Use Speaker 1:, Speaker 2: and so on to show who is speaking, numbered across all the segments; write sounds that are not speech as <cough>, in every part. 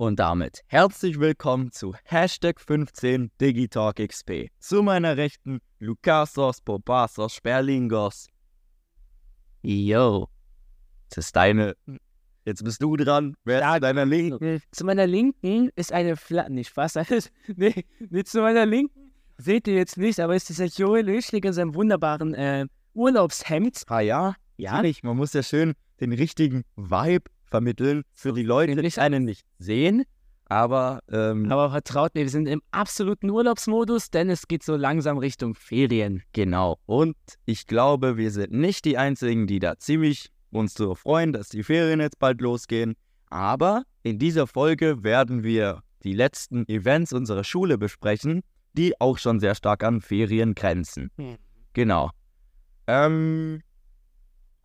Speaker 1: Und damit herzlich willkommen zu Hashtag 15 Digitalk XP. Zu meiner Rechten Lukasos, Bobasos, Sperlingos. Yo. Das ist deine. Jetzt bist du dran. Wer
Speaker 2: Ja,
Speaker 1: ist deiner Linken?
Speaker 2: Zu meiner Linken ist eine Flasche, nicht was, nee, nee, zu meiner Linken seht ihr jetzt nicht, aber ist dieser Joel Löschlig in seinem wunderbaren äh, Urlaubshemd.
Speaker 1: Ah ja,
Speaker 2: Ja,
Speaker 1: Natürlich, man muss ja schön den richtigen Vibe vermitteln für die Leute, die einen nicht sehen. Aber ähm,
Speaker 2: aber vertraut mir, wir sind im absoluten Urlaubsmodus, denn es geht so langsam Richtung Ferien.
Speaker 1: Genau. Und ich glaube, wir sind nicht die Einzigen, die da ziemlich uns so freuen, dass die Ferien jetzt bald losgehen. Aber in dieser Folge werden wir die letzten Events unserer Schule besprechen, die auch schon sehr stark an Ferien grenzen.
Speaker 2: Hm.
Speaker 1: Genau. Ähm,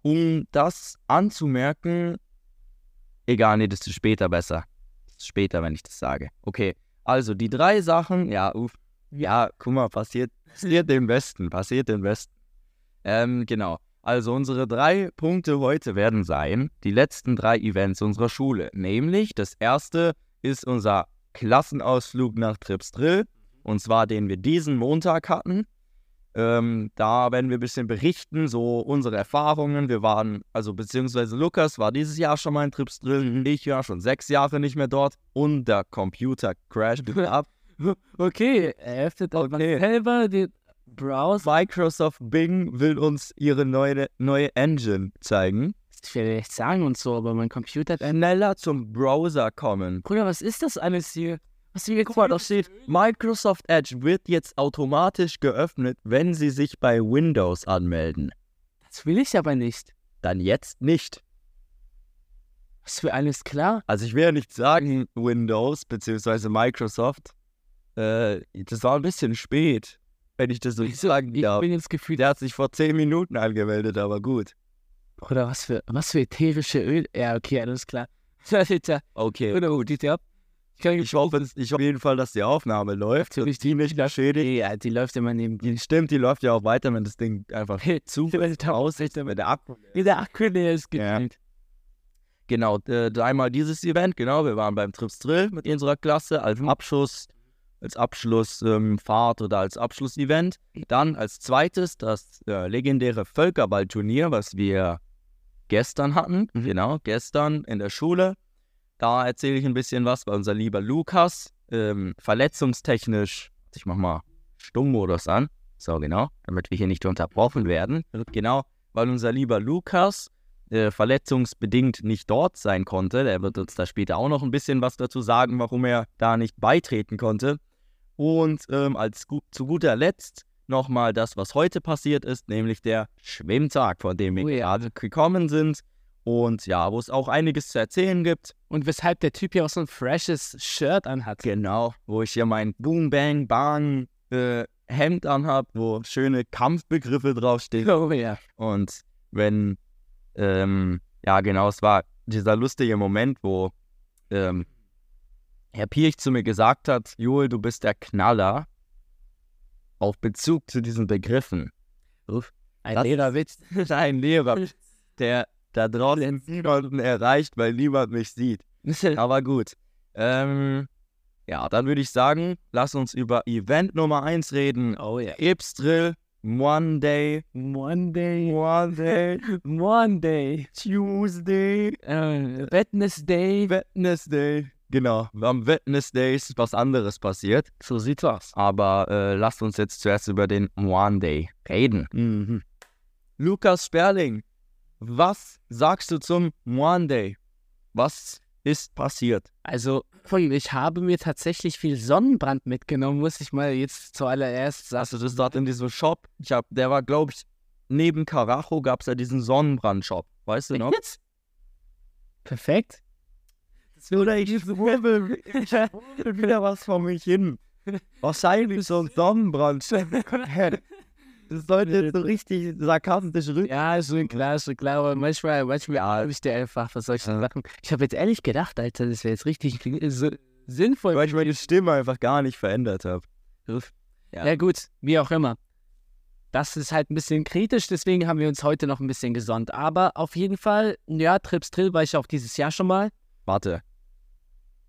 Speaker 1: um das anzumerken, egal, nee, das ist später besser. Das ist später, wenn ich das sage. Okay, also die drei Sachen, ja, uff, ja, guck mal, passiert, <laughs> passiert im Westen, passiert im Westen. Ähm, genau. Also unsere drei Punkte heute werden sein, die letzten drei Events unserer Schule. Nämlich, das erste ist unser Klassenausflug nach Trips Drill. Und zwar den wir diesen Montag hatten. Ähm, da werden wir ein bisschen berichten, so unsere Erfahrungen. Wir waren, also beziehungsweise Lukas war dieses Jahr schon mal in Trips Drill. Ich war schon sechs Jahre nicht mehr dort. Und der Computer crashte <laughs> ab.
Speaker 2: Okay, er öffnet auch
Speaker 1: Okay.
Speaker 2: selber den Browser.
Speaker 1: Microsoft Bing will uns ihre neue, neue Engine zeigen.
Speaker 2: Ich will nicht sagen und so, aber mein Computer.
Speaker 1: Schneller zum Browser kommen.
Speaker 2: Bruder, was ist das alles hier? Was hier
Speaker 1: Guck mal, da steht, Microsoft Edge wird jetzt automatisch geöffnet, wenn Sie sich bei Windows anmelden.
Speaker 2: Das will ich aber nicht.
Speaker 1: Dann jetzt nicht.
Speaker 2: Was für alles klar?
Speaker 1: Also ich will ja nicht sagen Windows bzw. Microsoft. Äh, das war ein bisschen spät, wenn ich das so
Speaker 2: Also,
Speaker 1: sagen
Speaker 2: ich
Speaker 1: darf.
Speaker 2: bin jetzt gefühlt,
Speaker 1: Der hat sich vor 10 Minuten angemeldet, aber gut.
Speaker 2: oder was für, was für ätherische Öl. Ja, okay, alles klar. <laughs>
Speaker 1: Okay.
Speaker 2: oder gut. Ich kann
Speaker 1: Ich hoffe, ich hoffe auf jeden Fall, dass die Aufnahme läuft.
Speaker 2: Natürlich,
Speaker 1: die nicht beschädigt.
Speaker 2: Ja, die läuft immer neben
Speaker 1: stimmt, die läuft ja auch weiter, wenn das Ding einfach zu <laughs>
Speaker 2: aus.
Speaker 1: wenn der Akku
Speaker 2: Der Akku leer ist
Speaker 1: Ja. Genau, äh, einmal dieses Event, genau, wir waren beim Trips Drill mit unserer Klasse als Abschluss, als Abschlussfahrt ähm, oder als Abschlussevent. Dann als zweites das äh, legendäre Völkerballturnier, was wir gestern hatten,
Speaker 2: Mhm.
Speaker 1: genau, gestern in der Schule. Da erzähle ich ein bisschen was, weil unser lieber Lukas ähm, verletzungstechnisch, ich mach mal Stummmodus an, so genau, damit wir hier nicht unterbrochen werden. Genau, weil unser lieber Lukas äh, verletzungsbedingt nicht dort sein konnte. Der wird uns da später auch noch ein bisschen was dazu sagen, warum er da nicht beitreten konnte. Und ähm, als gu zu guter Letzt nochmal das, was heute passiert ist, nämlich der Schwimmtag, von dem wir
Speaker 2: Oh ja.
Speaker 1: gerade gekommen sind. Und ja, wo es auch einiges zu erzählen gibt.
Speaker 2: Und weshalb der Typ hier auch so ein freshes Shirt anhat.
Speaker 1: Genau, wo ich hier mein Boom Bang Bang äh, Hemd anhab, wo schöne Kampfbegriffe draufstehen.
Speaker 2: Oh ja.
Speaker 1: Und wenn, ähm, ja genau, es war dieser lustige Moment, wo ähm, Herr Pirch zu mir gesagt hat, Joel, du bist der Knaller, auf Bezug zu diesen Begriffen.
Speaker 2: Ein
Speaker 1: Das-
Speaker 2: Lehrerwitz. <laughs>
Speaker 1: Ein Lehrer, <laughs> der da draußen niemanden erreicht, weil niemand mich sieht. Aber gut. Ähm, ja, dann würde ich sagen, lass uns über Event Nummer 1 reden.
Speaker 2: oh ja.
Speaker 1: Ipstrill, Monday,
Speaker 2: Monday.
Speaker 1: Monday, <laughs>
Speaker 2: Monday.
Speaker 1: Tuesday,
Speaker 2: Äh, Wednesday.
Speaker 1: Wednesday. Genau, am Wednesday ist was anderes passiert.
Speaker 2: So sieht's aus.
Speaker 1: Aber äh, lasst uns jetzt zuerst über den Monday reden.
Speaker 2: Mhm.
Speaker 1: Lukas Sperling, was sagst du zum Monday? Was ist passiert?
Speaker 2: Also, ich habe mir tatsächlich viel Sonnenbrand mitgenommen, muss ich mal jetzt zuallererst sagen.
Speaker 1: Also das dort in diesem Shop, ich hab, der war glaube ich, neben Karacho gab es ja diesen Sonnenbrand-Shop. Weißt du noch?
Speaker 2: Jetzt? Perfekt. <laughs>
Speaker 1: Oder ich schwurbel, ich schwurbel wieder was vor mich hin. <laughs> Wahrscheinlich so ein Sonnenbrand. <laughs> Das sollte jetzt so richtig sarkastisch rüber.
Speaker 2: Ja, schon klar, schon klar, aber manchmal, manchmal habe ich dir einfach was solche Sachen. Ich habe jetzt ehrlich gedacht, Alter, das wäre jetzt richtig so sinnvoll.
Speaker 1: Weil ich meine Stimme einfach gar nicht verändert habe.
Speaker 2: Ja. ja, gut, wie auch immer. Das ist halt ein bisschen kritisch, deswegen haben wir uns heute noch ein bisschen gesonnt. Aber auf jeden Fall, ja, Trips Drill war ich auch dieses Jahr schon mal.
Speaker 1: Warte.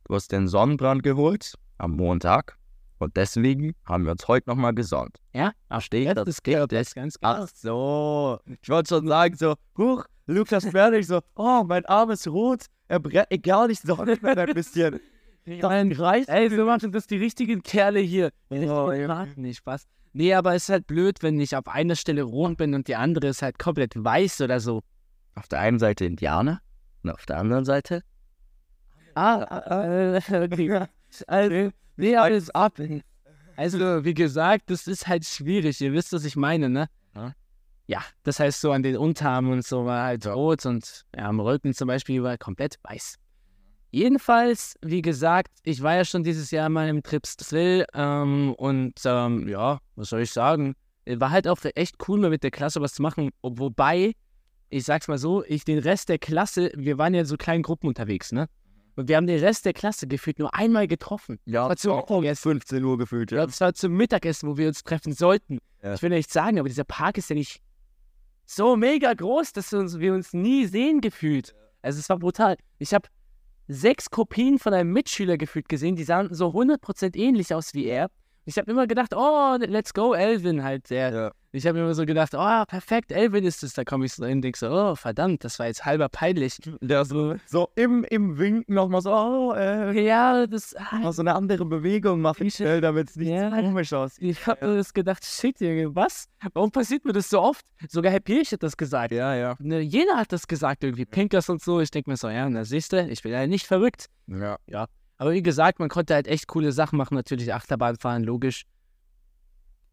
Speaker 1: du hast den Sonnenbrand geholt am Montag und deswegen haben wir uns heute nochmal gesonnt.
Speaker 2: Ja,
Speaker 1: Verstehe
Speaker 2: das ist klar, das ist ganz klar.
Speaker 1: Ach so. Ich wollte schon sagen, so, huch, Lukas fertig, so, oh, mein Arm ist rot, er brennt, egal, ich sonne mir <laughs> ein bisschen. <laughs>
Speaker 2: Dann reißt Ey, so machen das die richtigen Kerle hier.
Speaker 1: Oh,
Speaker 2: Oh,
Speaker 1: ja. <laughs>
Speaker 2: nicht Spaß. Nee, aber es ist halt blöd, wenn ich auf einer Stelle rot bin und die andere ist halt komplett weiß oder so.
Speaker 1: Auf der einen Seite Indianer und auf der anderen Seite
Speaker 2: Ah, äh, okay. Also, nee, alles ab. Also, wie gesagt, das ist halt schwierig. Ihr wisst, was ich meine, ne?
Speaker 1: Ja.
Speaker 2: Das heißt, so an den Unterarmen und so war halt rot und ja, am Rücken zum Beispiel war komplett weiß. Jedenfalls, wie gesagt, ich war ja schon dieses Jahr mal im Trips Drill ähm, und ähm, ja, was soll ich sagen? War halt auch echt cool, mal mit der Klasse was zu machen. Ob- Wobei, ich sag's mal so, ich den Rest der Klasse, wir waren ja in so kleinen Gruppen unterwegs, ne? Und wir haben den Rest der Klasse gefühlt nur einmal getroffen.
Speaker 1: ja,
Speaker 2: War zu
Speaker 1: auch
Speaker 2: Mittagessen.
Speaker 1: 15 Uhr gefühlt,
Speaker 2: Ja, das war zum Mittagessen, wo wir uns treffen sollten.
Speaker 1: Ja.
Speaker 2: Ich will nicht sagen, aber dieser Park ist ja nicht so mega groß, dass wir uns, wir uns nie sehen gefühlt. Also es war brutal. Ich habe sechs Kopien von einem Mitschüler gefühlt gesehen, die sahen so 100% ähnlich aus wie er. Ich habe immer gedacht, oh, let's go, Elvin halt. Der,
Speaker 1: Ja.
Speaker 2: Ich habe immer so gedacht, oh, perfekt, Elvin ist es. Da komme ich so hin und denke so, oh, verdammt, das war jetzt halber peinlich.
Speaker 1: Der so, so im, im Winken nochmal so, oh, äh,
Speaker 2: Ja, das, ah,
Speaker 1: noch so eine andere Bewegung machen schnell, damit es nicht
Speaker 2: Ja.
Speaker 1: so komisch aussieht.
Speaker 2: Ich habe mir das gedacht, shit, Junge, was? Warum passiert mir das so oft? Sogar Herr Pirch hat das gesagt.
Speaker 1: Ja, ja.
Speaker 2: Ne, jeder hat das gesagt, irgendwie Pinkers und so. Ich denke mir so, ja, na siehst du, ich bin ja nicht verrückt.
Speaker 1: Ja.
Speaker 2: Aber wie gesagt, man konnte halt echt coole Sachen machen. Natürlich Achterbahn fahren, logisch.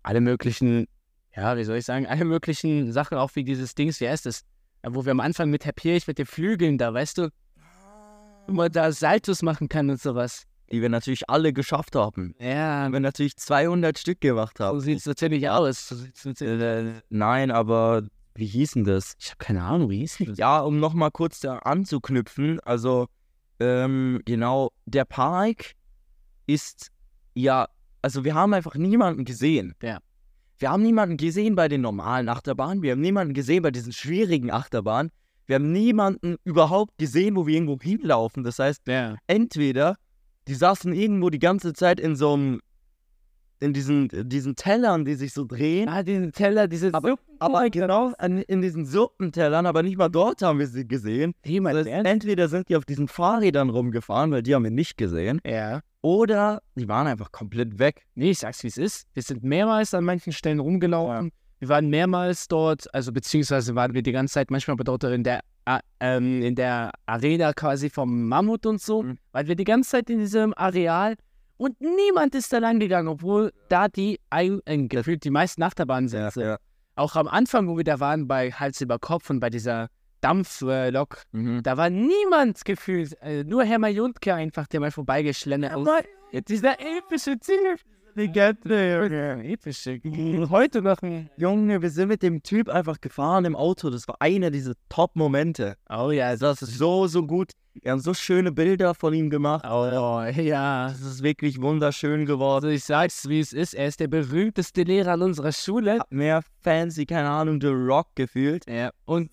Speaker 2: Alle möglichen, ja, wie soll ich sagen, alle möglichen Sachen, auch wie dieses Dings, wie heißt? Ja, Wo wir am Anfang mit Herr Pirch, mit den Flügeln da, weißt du, wo man da Saltos machen kann und sowas.
Speaker 1: Die wir natürlich alle geschafft haben.
Speaker 2: Ja,
Speaker 1: Wir natürlich 200 Stück gemacht
Speaker 2: so
Speaker 1: haben.
Speaker 2: sieht es natürlich aus. So sieht's natürlich
Speaker 1: Äh, nein, aber wie hießen das?
Speaker 2: Ich habe keine Ahnung, wie hieß das?
Speaker 1: Ja, um nochmal kurz da anzuknüpfen, also ähm, genau, der Park ist ja, also wir haben einfach niemanden gesehen.
Speaker 2: Ja.
Speaker 1: Wir haben niemanden gesehen bei den normalen Achterbahnen, wir haben niemanden gesehen bei diesen schwierigen Achterbahnen, wir haben niemanden überhaupt gesehen, wo wir irgendwo hinlaufen. Das heißt,
Speaker 2: Ja.
Speaker 1: entweder die saßen irgendwo die ganze Zeit in so einem, in diesen, diesen Tellern, die sich so drehen.
Speaker 2: Ah, diesen Teller, diese
Speaker 1: Aber, aber genau an, in diesen Suppentellern, aber nicht mal dort haben wir sie gesehen. Heißt, entweder sind die auf diesen Fahrrädern rumgefahren, weil die haben wir nicht gesehen,
Speaker 2: Ja.
Speaker 1: oder die waren einfach komplett weg.
Speaker 2: Nee, ich sag's wie es ist. Wir sind mehrmals an manchen Stellen rumgelaufen. Wir waren mehrmals dort, also beziehungsweise waren wir die ganze Zeit manchmal dort in der, ähm, in der Arena quasi vom Mammut und so,
Speaker 1: Mhm.
Speaker 2: weil wir die ganze Zeit in diesem Areal und niemand ist da lang gegangen, obwohl da die ein, äh, gefühlt die meisten Achterbahnen sind. so. Auch am Anfang, wo wir da waren, bei Hals über Kopf und bei dieser Dampflok,
Speaker 1: Mhm.
Speaker 2: da war niemand gefühlt, äh, nur Herr Majuntke einfach, der mal vorbeigeschlendert ist. Dieser epische Ziel. Ja, epische. Heute noch ein.
Speaker 1: Junge, wir sind mit dem Typ einfach gefahren im Auto. Das war einer dieser Top-Momente.
Speaker 2: Oh ja,
Speaker 1: Das ist so, so gut. Wir haben so schöne Bilder von ihm gemacht.
Speaker 2: Oh ja.
Speaker 1: Das ist wirklich wunderschön geworden.
Speaker 2: Also ich sag's, wie es ist. Er ist der berühmteste Lehrer an unserer Schule.
Speaker 1: Hat mehr Fans wie, keine Ahnung, The Rock gefühlt.
Speaker 2: Ja. Und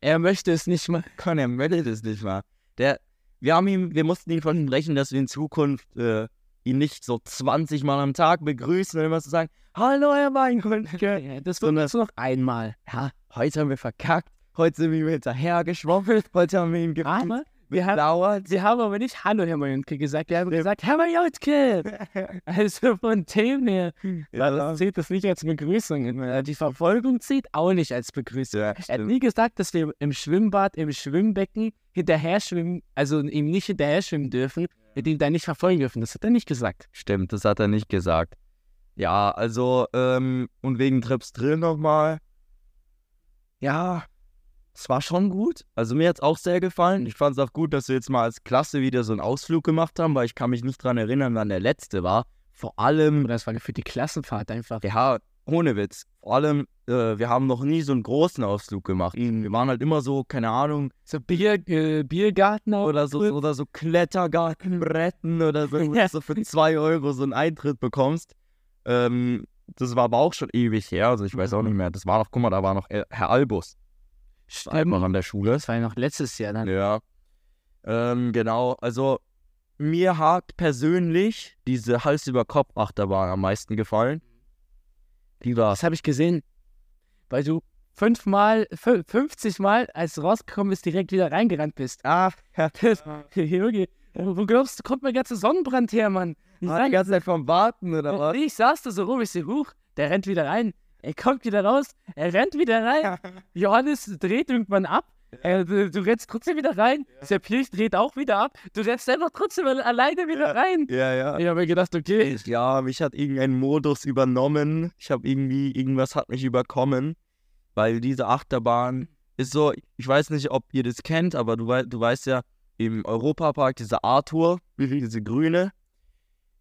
Speaker 2: er möchte es nicht mal.
Speaker 1: Kann er meldet es nicht mal. Der, wir haben ihm, wir mussten ihm versprechen, dass wir in Zukunft äh, ihn nicht so 20 Mal am Tag begrüßen und immer so sagen, Hallo Herr Weingrundke. <laughs>
Speaker 2: Ja, das wird jetzt noch einmal.
Speaker 1: Ja, heute haben wir verkackt. Heute sind wir hinterher geschwommelt. <laughs> Heute haben wir ihn gegrüßt.
Speaker 2: wir haben, sie haben aber nicht Hallo, Herr Majunke gesagt. Wir haben gesagt, Herr Majunke. <laughs> Also von dem her.
Speaker 1: Ja,
Speaker 2: das zählt das nicht als Begrüßung. Äh, Die Verfolgung zählt auch nicht als Begrüßung.
Speaker 1: Ja,
Speaker 2: Er hat nie gesagt, dass wir im Schwimmbad, im Schwimmbecken hinterher schwimmen, also ihm nicht hinterher schwimmen dürfen, ihm da nicht verfolgen dürfen. Das hat er nicht gesagt.
Speaker 1: Stimmt, das hat er nicht gesagt. Ja, also, ähm, und wegen Trips Drill nochmal. Ja, es war schon gut. Also mir hat es auch sehr gefallen. Ich fand es auch gut, dass wir jetzt mal als Klasse wieder so einen Ausflug gemacht haben, weil ich kann mich nicht dran erinnern, wann der letzte war. Vor allem,
Speaker 2: Oder das war für die Klassenfahrt einfach.
Speaker 1: ja, ohne Witz. Vor allem, äh, wir haben noch nie so einen großen Ausflug gemacht. Wir waren halt immer so, keine Ahnung,
Speaker 2: So Bier, äh, Biergarten
Speaker 1: oder so, oder so Klettergartenbretten oder so, wo
Speaker 2: Ja.
Speaker 1: du so für zwei Euro so einen Eintritt bekommst. Ähm, das war aber auch schon ewig her, also ich weiß auch nicht mehr. Das war noch, guck mal, da war noch äh, Herr Albus war noch
Speaker 2: Stimmt.
Speaker 1: an der Schule.
Speaker 2: Das war ja noch letztes Jahr dann.
Speaker 1: Ja. Ähm, genau, also mir hat persönlich diese Hals-über-Kopf-Achterbahn am meisten gefallen. Die war
Speaker 2: Das habe ich gesehen, weil du fünfmal, fü- 50 Mal, als du rausgekommen bist, direkt wieder reingerannt bist.
Speaker 1: Ah, ja. <laughs>
Speaker 2: Junge, wo glaubst du, kommt mein ganzer Sonnenbrand her, Mann? Ich, sag,
Speaker 1: die ganze Zeit vom Warten oder was?
Speaker 2: ich saß da so rum, ich sehe, huch, der rennt wieder rein. Er kommt wieder raus, er rennt wieder rein. <laughs> Johannes dreht irgendwann ab. Äh, du, du rennst trotzdem wieder rein. Der Pirch dreht auch wieder ab. Du rennst selber trotzdem alleine wieder rein.
Speaker 1: Ja, ja.
Speaker 2: Ich habe mir gedacht, okay.
Speaker 1: Ja, mich hat irgendein Modus übernommen. Ich habe irgendwie, irgendwas hat mich überkommen. Weil diese Achterbahn ist so, ich weiß nicht, ob ihr das kennt, aber du, wei du weißt ja, im Europapark diese Arthur, diese grüne,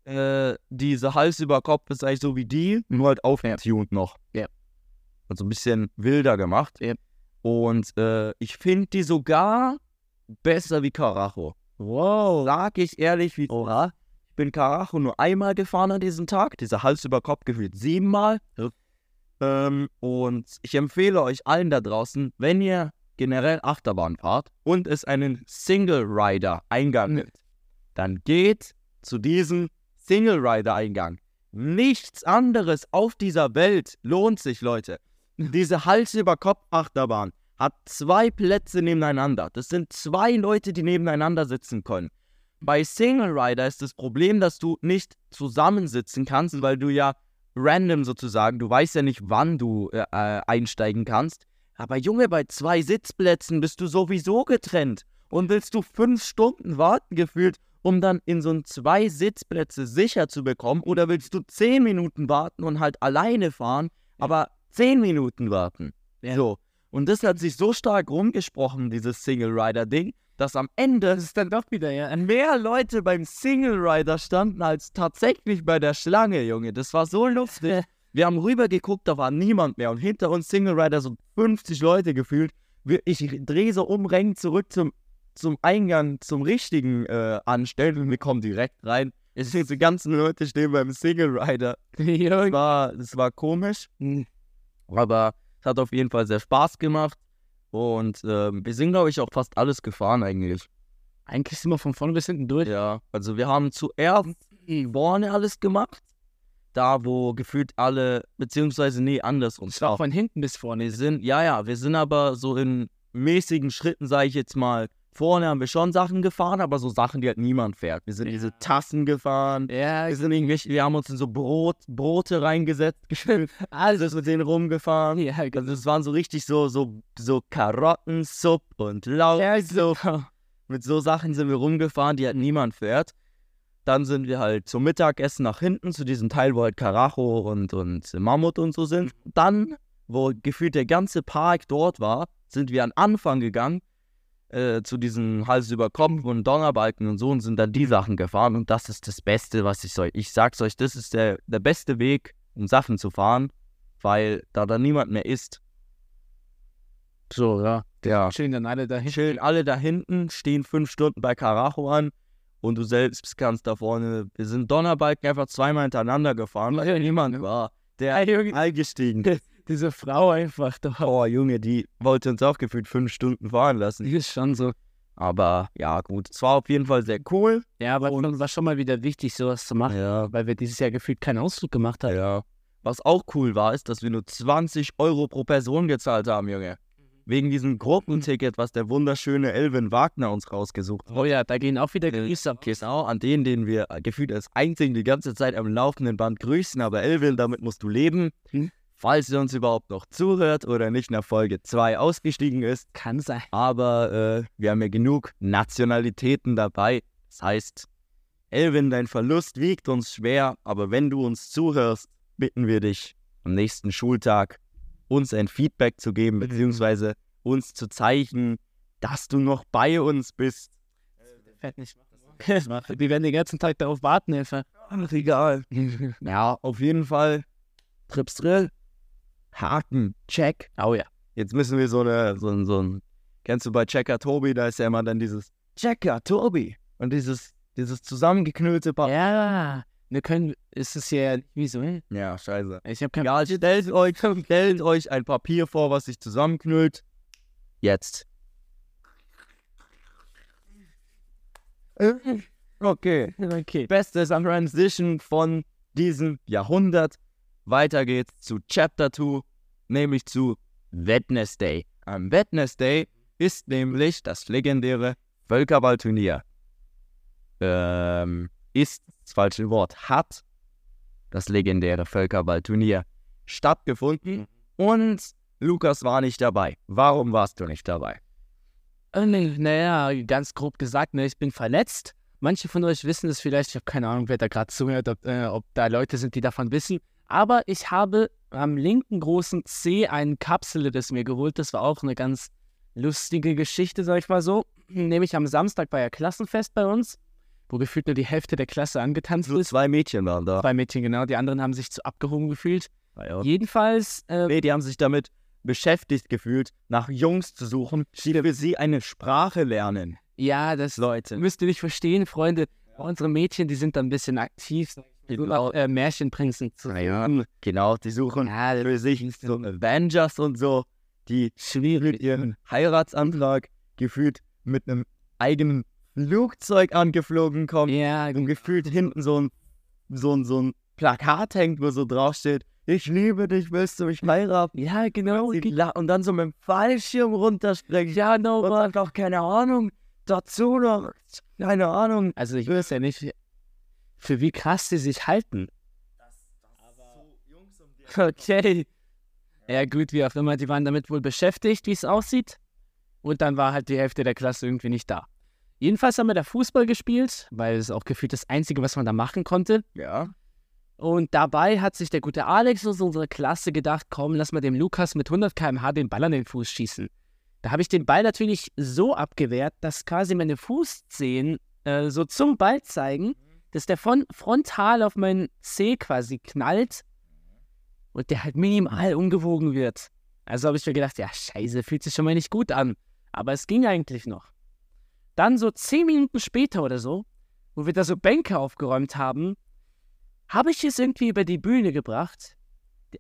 Speaker 1: äh, diese Hals über Kopf ist eigentlich so wie die, nur halt aufgetuned noch.
Speaker 2: Ja.
Speaker 1: Also ein bisschen wilder gemacht.
Speaker 2: Ja.
Speaker 1: Und äh, ich finde die sogar besser wie Karacho.
Speaker 2: Wow.
Speaker 1: Sag ich ehrlich, wie
Speaker 2: Oha.
Speaker 1: ich bin Karacho nur einmal gefahren an diesem Tag, dieser Hals über Kopf gefühlt siebenmal.
Speaker 2: Ja.
Speaker 1: Ähm, und ich empfehle euch allen da draußen, wenn ihr generell Achterbahn fahrt und es einen Single Rider Eingang gibt, dann geht zu diesem Single Rider Eingang. Nichts anderes auf dieser Welt lohnt sich, Leute. Diese Hals über Kopf Achterbahn hat zwei Plätze nebeneinander. Das sind zwei Leute, die nebeneinander sitzen können. Bei Single Rider ist das Problem, dass du nicht zusammensitzen kannst, weil du ja random sozusagen, du weißt ja nicht, wann du äh, äh, einsteigen kannst. Aber Junge, bei zwei Sitzplätzen bist du sowieso getrennt. Und willst du fünf Stunden warten gefühlt, um dann in so ein zwei Sitzplätze sicher zu bekommen? Oder willst du zehn Minuten warten und halt alleine fahren, aber zehn Minuten warten?
Speaker 2: Ja.
Speaker 1: So. Und das hat sich so stark rumgesprochen, dieses Single Rider Ding, dass am Ende
Speaker 2: Das ist dann doch wieder, ja.
Speaker 1: mehr Leute beim Single Rider standen als tatsächlich bei der Schlange, Junge. Das war so lustig. <laughs> Wir haben rübergeguckt, da war niemand mehr. Und hinter uns Single Rider so 50 Leute gefühlt. Ich drehe so um, renn zurück zum, zum Eingang, zum richtigen äh, Anstellen und wir kommen direkt rein. Es sind die ganzen Leute stehen beim Single Rider. <laughs> Das war, das war komisch, aber es hat auf jeden Fall sehr Spaß gemacht. Und ähm, wir sind, glaube ich, auch fast alles gefahren eigentlich.
Speaker 2: Eigentlich sind wir von vorne bis hinten durch.
Speaker 1: Ja, also wir haben zuerst vorne alles gemacht. Da, wo gefühlt alle, beziehungsweise nee, andersrum.
Speaker 2: Das war von hinten bis vorne.
Speaker 1: Wir sind, ja, ja, wir sind aber so in mäßigen Schritten, sage ich jetzt mal. Vorne haben wir schon Sachen gefahren, aber so Sachen, die halt niemand fährt. Wir sind
Speaker 2: Ja.
Speaker 1: diese Tassen gefahren.
Speaker 2: Ja,
Speaker 1: Wir sind irgendwelche, wir haben uns in so Brot, Brote reingesetzt, <laughs>
Speaker 2: alles.
Speaker 1: Alles mit denen rumgefahren.
Speaker 2: Ja,
Speaker 1: Also es waren so richtig so, so, so Karottensupp und Lauch.
Speaker 2: ja, so.
Speaker 1: Mit so Sachen sind wir rumgefahren, die halt niemand fährt. Dann sind wir halt zum Mittagessen nach hinten, zu diesem Teil, wo halt Karacho und, und Mammut und so sind. Dann, wo gefühlt der ganze Park dort war, sind wir an Anfang gegangen, äh, zu diesem Hals über Kopf und Donnerbalken und so und sind dann die Sachen gefahren. Und das ist das Beste, was ich euch, ich sag's euch, das ist der, der beste Weg, um Sachen zu fahren, weil da dann niemand mehr ist.
Speaker 2: So, ja.
Speaker 1: Ja.
Speaker 2: Chillen dann alle dahin.
Speaker 1: chillen alle da hinten, stehen fünf Stunden bei Karacho an und du selbst kannst da vorne. Wir sind Donnerbalken einfach zweimal hintereinander gefahren, weil ja niemand war. Der eingestiegen. <laughs>
Speaker 2: diese Frau einfach da.
Speaker 1: Oh, Junge, die wollte uns auch gefühlt fünf Stunden fahren lassen.
Speaker 2: Die ist schon so.
Speaker 1: Aber ja, gut. Es war auf jeden Fall sehr cool.
Speaker 2: Ja, aber schon, war schon mal wieder wichtig, sowas zu machen,
Speaker 1: Ja.
Speaker 2: weil wir dieses Jahr gefühlt keinen Ausflug gemacht haben.
Speaker 1: Ja. Was auch cool war, ist, dass wir nur 20 Euro pro Person gezahlt haben, Junge. Wegen diesem Gruppenticket, was der wunderschöne Elvin Wagner uns rausgesucht hat.
Speaker 2: Oh ja, da gehen auch wieder Grüße.
Speaker 1: Genau, an den, den wir äh, gefühlt als einzigen die ganze Zeit am laufenden Band grüßen. Aber Elvin, damit musst du leben.
Speaker 2: Hm.
Speaker 1: Falls ihr uns überhaupt noch zuhört oder nicht nach Folge 2 ausgestiegen ist.
Speaker 2: Kann sein.
Speaker 1: Aber äh, wir haben ja genug Nationalitäten dabei. Das heißt, Elvin, dein Verlust wiegt uns schwer. Aber wenn du uns zuhörst, bitten wir dich am nächsten Schultag uns ein Feedback zu geben, beziehungsweise uns zu zeigen, dass du noch bei uns bist.
Speaker 2: Fährt nicht machen. Wir werden den ganzen Tag darauf warten.
Speaker 1: Ach, egal. <laughs> Ja, auf jeden Fall. Trips Drill. Haken. Check.
Speaker 2: Oh ja.
Speaker 1: Jetzt müssen wir so eine, so ein, so ein, kennst du bei Checker Tobi, da ist ja immer dann dieses Checker Tobi. Und dieses, dieses zusammengeknüllte Paar.
Speaker 2: Ja. Wir können, ist es ja, wieso? hm?
Speaker 1: Ja, scheiße.
Speaker 2: Ich habe kein
Speaker 1: Egal, stellt euch, stellt euch ein Papier vor, was sich zusammenknüllt. Jetzt. Okay.
Speaker 2: Okay.
Speaker 1: Beste Transition von diesem Jahrhundert. Weiter geht's zu Chapter 2, nämlich zu Wednesday. Am Wednesday ist nämlich das legendäre Völkerballturnier. Ähm, ist das falsche Wort. Hat das legendäre Völkerballturnier stattgefunden und Lukas war nicht dabei. Warum warst du nicht dabei?
Speaker 2: Äh, Naja, ganz grob gesagt, ne, ich bin verletzt. Manche von euch wissen es vielleicht, ich habe keine Ahnung, wer da gerade zuhört, ob, äh, ob da Leute sind, die davon wissen. Aber ich habe am linken großen C einen Kapselriss mir geholt. Das war auch eine ganz lustige Geschichte, sag ich mal so. Nämlich am Samstag war ja Klassenfest bei uns, wo gefühlt nur die Hälfte der Klasse angetanzt
Speaker 1: Nur
Speaker 2: ist.
Speaker 1: zwei Mädchen waren da.
Speaker 2: Zwei Mädchen, genau. Die anderen haben sich zu abgehoben gefühlt.
Speaker 1: Ah ja.
Speaker 2: Jedenfalls, äh,
Speaker 1: Nee, die haben sich damit beschäftigt gefühlt, nach Jungs zu suchen, die für sie eine Sprache lernen.
Speaker 2: ja, das
Speaker 1: Leute.
Speaker 2: müsst ihr nicht verstehen, Freunde. Unsere Mädchen, die sind dann ein bisschen aktiv,
Speaker 1: Genau.
Speaker 2: äh, Märchenprinzen zu
Speaker 1: Ja, genau, die suchen
Speaker 2: Ja,
Speaker 1: für sich so Avengers und so, die schwierig ihren Heiratsantrag gefühlt mit einem eigenen Flugzeug angeflogen kommen
Speaker 2: ja,
Speaker 1: und gefühlt hinten so ein, so ein, so ein Plakat hängt, wo so draufsteht, ich liebe dich, willst du mich heiraten?
Speaker 2: ja, genau.
Speaker 1: Und dann so mit dem Fallschirm runterspringen.
Speaker 2: Ja, no,
Speaker 1: Und dann noch keine Ahnung, dazu noch, keine Ahnung.
Speaker 2: Also ich weiß ja nicht, für wie krass sie sich halten. Okay. Ja gut, wie auch immer, die waren damit wohl beschäftigt, wie es aussieht. Und dann war halt die Hälfte der Klasse irgendwie nicht da. Jedenfalls haben wir da Fußball gespielt, weil es auch gefühlt das Einzige, was man da machen konnte.
Speaker 1: Ja.
Speaker 2: Und dabei hat sich der gute Alex aus unserer Klasse gedacht, komm, lass mal dem Lukas mit 100 km/h den Ball an den Fuß schießen. Da habe ich den Ball natürlich so abgewehrt, dass quasi meine Fußzehen äh, so zum Ball zeigen, dass der von frontal auf meinen Zeh quasi knallt und der halt minimal umgewogen wird. Also habe ich mir gedacht, ja, scheiße, fühlt sich schon mal nicht gut an. Aber es ging eigentlich noch. Dann so zehn Minuten später oder so, wo wir da so Bänke aufgeräumt haben, habe ich es irgendwie über die Bühne gebracht,